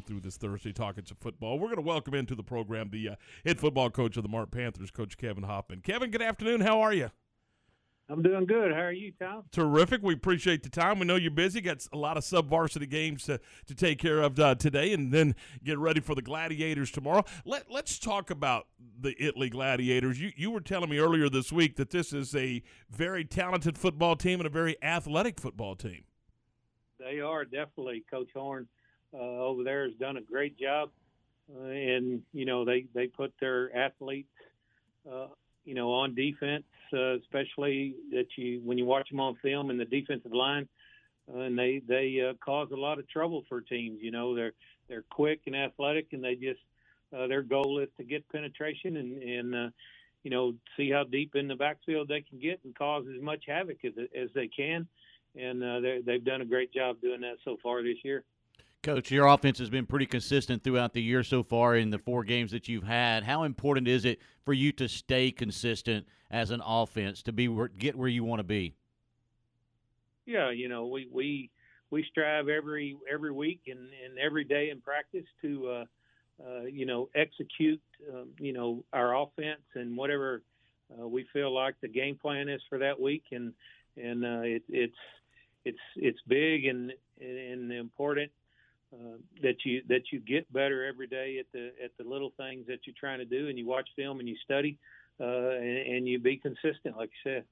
go through this Thursday talking some football. We're going to welcome into the program the uh, head football coach of the Mart Panthers, Coach Kevin Hoffman. Kevin, good afternoon. How are you? I'm doing good. How are you, Tom? Terrific. We appreciate the time. We know you're busy. Got a lot of sub varsity games to, to take care of uh, today, and then get ready for the Gladiators tomorrow. Let Let's talk about the Italy Gladiators. You you were telling me earlier this week that this is a very talented football team and a very athletic football team. They are definitely. Coach Horn uh, over there has done a great job, uh, and you know they they put their athletes, uh, you know, on defense, uh, especially that you when you watch them on film in the defensive line, uh, and they they uh, cause a lot of trouble for teams. You know, they're they're quick and athletic, and they just uh, their goal is to get penetration and and uh, you know see how deep in the backfield they can get and cause as much havoc as as they can and uh, they've done a great job doing that so far this year. Coach, your offense has been pretty consistent throughout the year so far in the four games that you've had. How important is it for you to stay consistent as an offense to be get where you want to be? Yeah, you know, we we we strive every every week and, and every day in practice to uh, uh, you know execute um, you know our offense and whatever uh, we feel like the game plan is for that week and and uh, it, it's it's it's big and and important uh, that you that you get better every day at the at the little things that you're trying to do, and you watch film and you study, uh, and, and you be consistent, like you said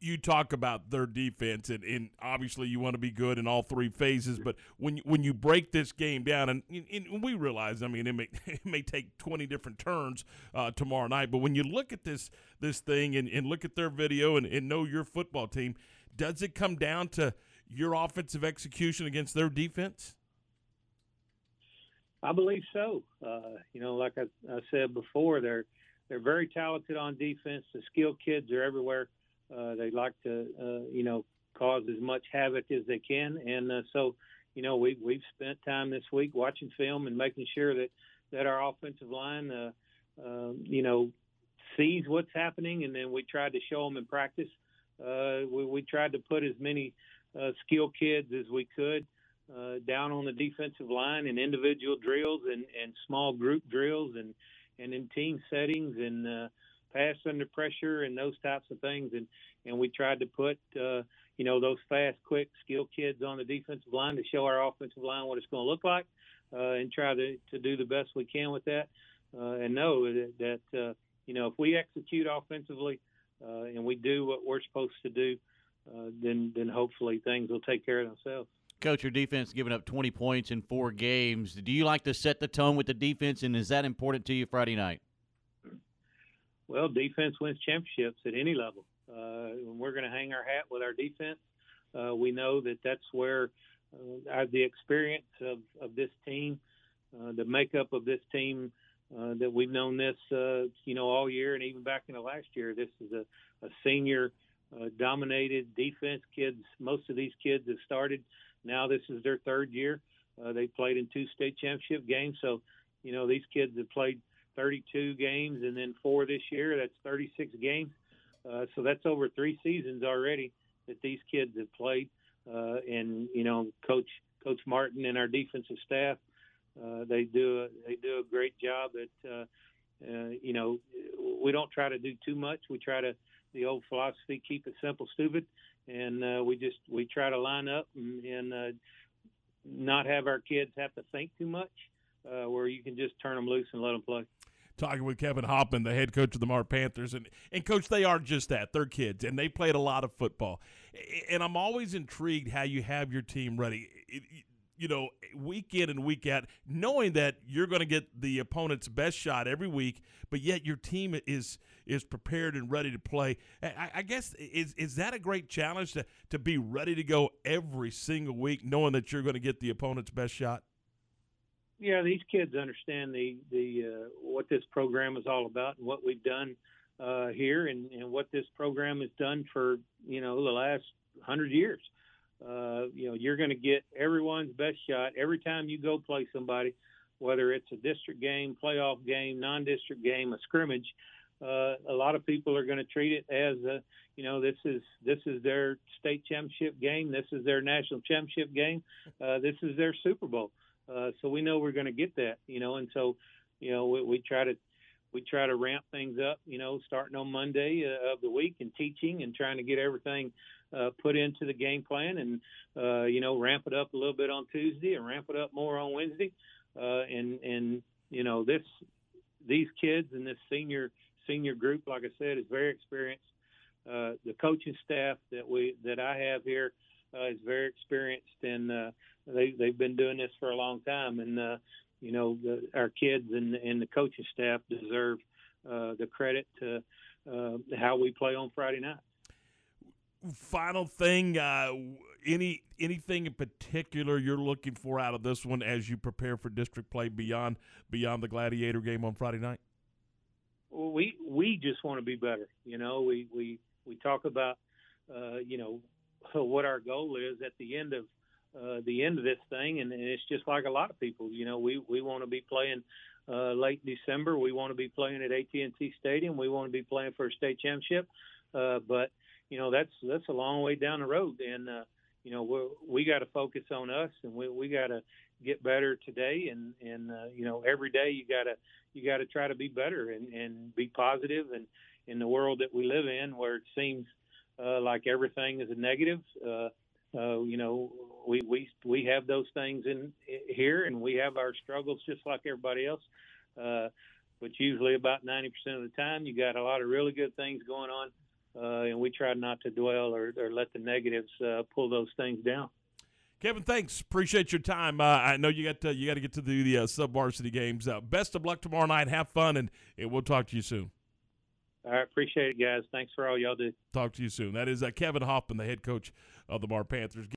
you talk about their defense, and, and, obviously you want to be good in all three phases. But when you, when you break this game down, and, and we realize, I mean, it may it may take twenty different turns uh, tomorrow night. But when you look at this this thing and, and look at their video and, and know your football team, does it come down to your offensive execution against their defense? I believe so. Uh, you know, like I, I, said before, they're they're very talented on defense. The skilled kids are everywhere. Uh, they like to, uh, you know, cause as much havoc as they can, and uh, so, you know, we we've spent time this week watching film and making sure that that our offensive line, uh, uh, you know, sees what's happening, and then we tried to show them in practice. Uh, we, we tried to put as many uh, skill kids as we could uh, down on the defensive line in individual drills and, and small group drills and, and in team settings and uh, pass under pressure and those types of things. And, and we tried to put, uh, you know, those fast, quick, skill kids on the defensive line to show our offensive line what it's going to look like uh, and try to, to do the best we can with that. Uh, and know that, that uh, you know, if we execute offensively uh, and we do what we're supposed to do, uh, then then hopefully things will take care of themselves. Coach, your defense giving up 20 points in four games. Do you like to set the tone with the defense, and is that important to you Friday night? Well, defense wins championships at any level. Uh, we're going to hang our hat with our defense. Uh, we know that that's where uh, the experience of, of this team, uh, the makeup of this team, uh, that we've known this, uh, you know, all year and even back in the last year. This is a, a senior dominated defense. Kids, most of these kids have started. Now this is their third year. Uh, they played in two state championship games, so you know these kids have played 32 games and then four this year. That's 36 games. Uh, so that's over three seasons already that these kids have played. Uh, and you know, Coach Coach Martin and our defensive staff, uh, they do a, they do a great job at. Uh, uh, you know, we don't try to do too much. We try to the old philosophy: keep it simple, stupid, and uh, we just we try to line up and, and uh, not have our kids have to think too much, uh, where you can just turn them loose and let them play. Talking with Kevin Hoffman, the head coach of the Mart Panthers, and and coach, they are just that. They're kids, and they played a lot of football. And I'm always intrigued how you have your team ready. It, you know, week in and week out, knowing that you're going to get the opponent's best shot every week, but yet your team is is prepared and ready to play. I, I, guess is is that a great challenge to to be ready to go every single week, knowing that you're going to get the opponent's best shot? Yeah, these kids understand the the uh, what this program is all about and what we've done uh, here, and, and what this program has done for you know the last hundred years. Uh, you know, you're going to get everyone's best shot every time you go play somebody, whether it's a district game, playoff game, non-district game, a scrimmage. Uh, a lot of people are going to treat it as a, you know, this is this is their state championship game, this is their national championship game, uh, this is their Super Bowl. Uh, so we know we're going to get that, you know, and so, you know, we, we try to we try to ramp things up, you know, starting on Monday uh, of the week and teaching and trying to get everything uh, put into the game plan and, uh, you know, ramp it up a little bit on Tuesday and ramp it up more on Wednesday. Uh, and, and, you know, this, these kids and this senior, senior group, like I said, is very experienced. Uh, the coaching staff that we, that I have here, uh, is very experienced and, uh, they, they've been doing this for a long time. And, uh, you know, the, our kids and, and the coaching staff deserve uh, the credit to uh, how we play on Friday night. Final thing, uh, any anything in particular you're looking for out of this one as you prepare for district play beyond beyond the Gladiator game on Friday night? Well, we we just want to be better. You know, we we we talk about uh, you know what our goal is at the end of uh, the end of this thing, and, it's just like a lot of people. You know, we we want to be playing uh, late December. We want to be playing at AT&T Stadium. We want to be playing for a state championship. Uh, but you know, that's that's a long way down the road, and uh, you know, we we got to focus on us, and we we got to get better today, and and uh, you know, every day you gotta you gotta try to be better and and be positive, and in the world that we live in, where it seems uh, like everything is a negative. Uh, uh, you know, we we we have those things in here, and we have our struggles just like everybody else. Uh, but usually, about ninety percent of the time, you got a lot of really good things going on, uh, and we try not to dwell or, or let the negatives uh, pull those things down. Kevin, thanks. Appreciate your time. Uh, I know you got to, you got to get to do the uh, sub varsity games. Uh, best of luck tomorrow night. Have fun, and, and we'll talk to you soon. I appreciate it, guys. Thanks for all y'all do. Talk to you soon. That is uh, Kevin Hoffman, the head coach of the Mart Panthers.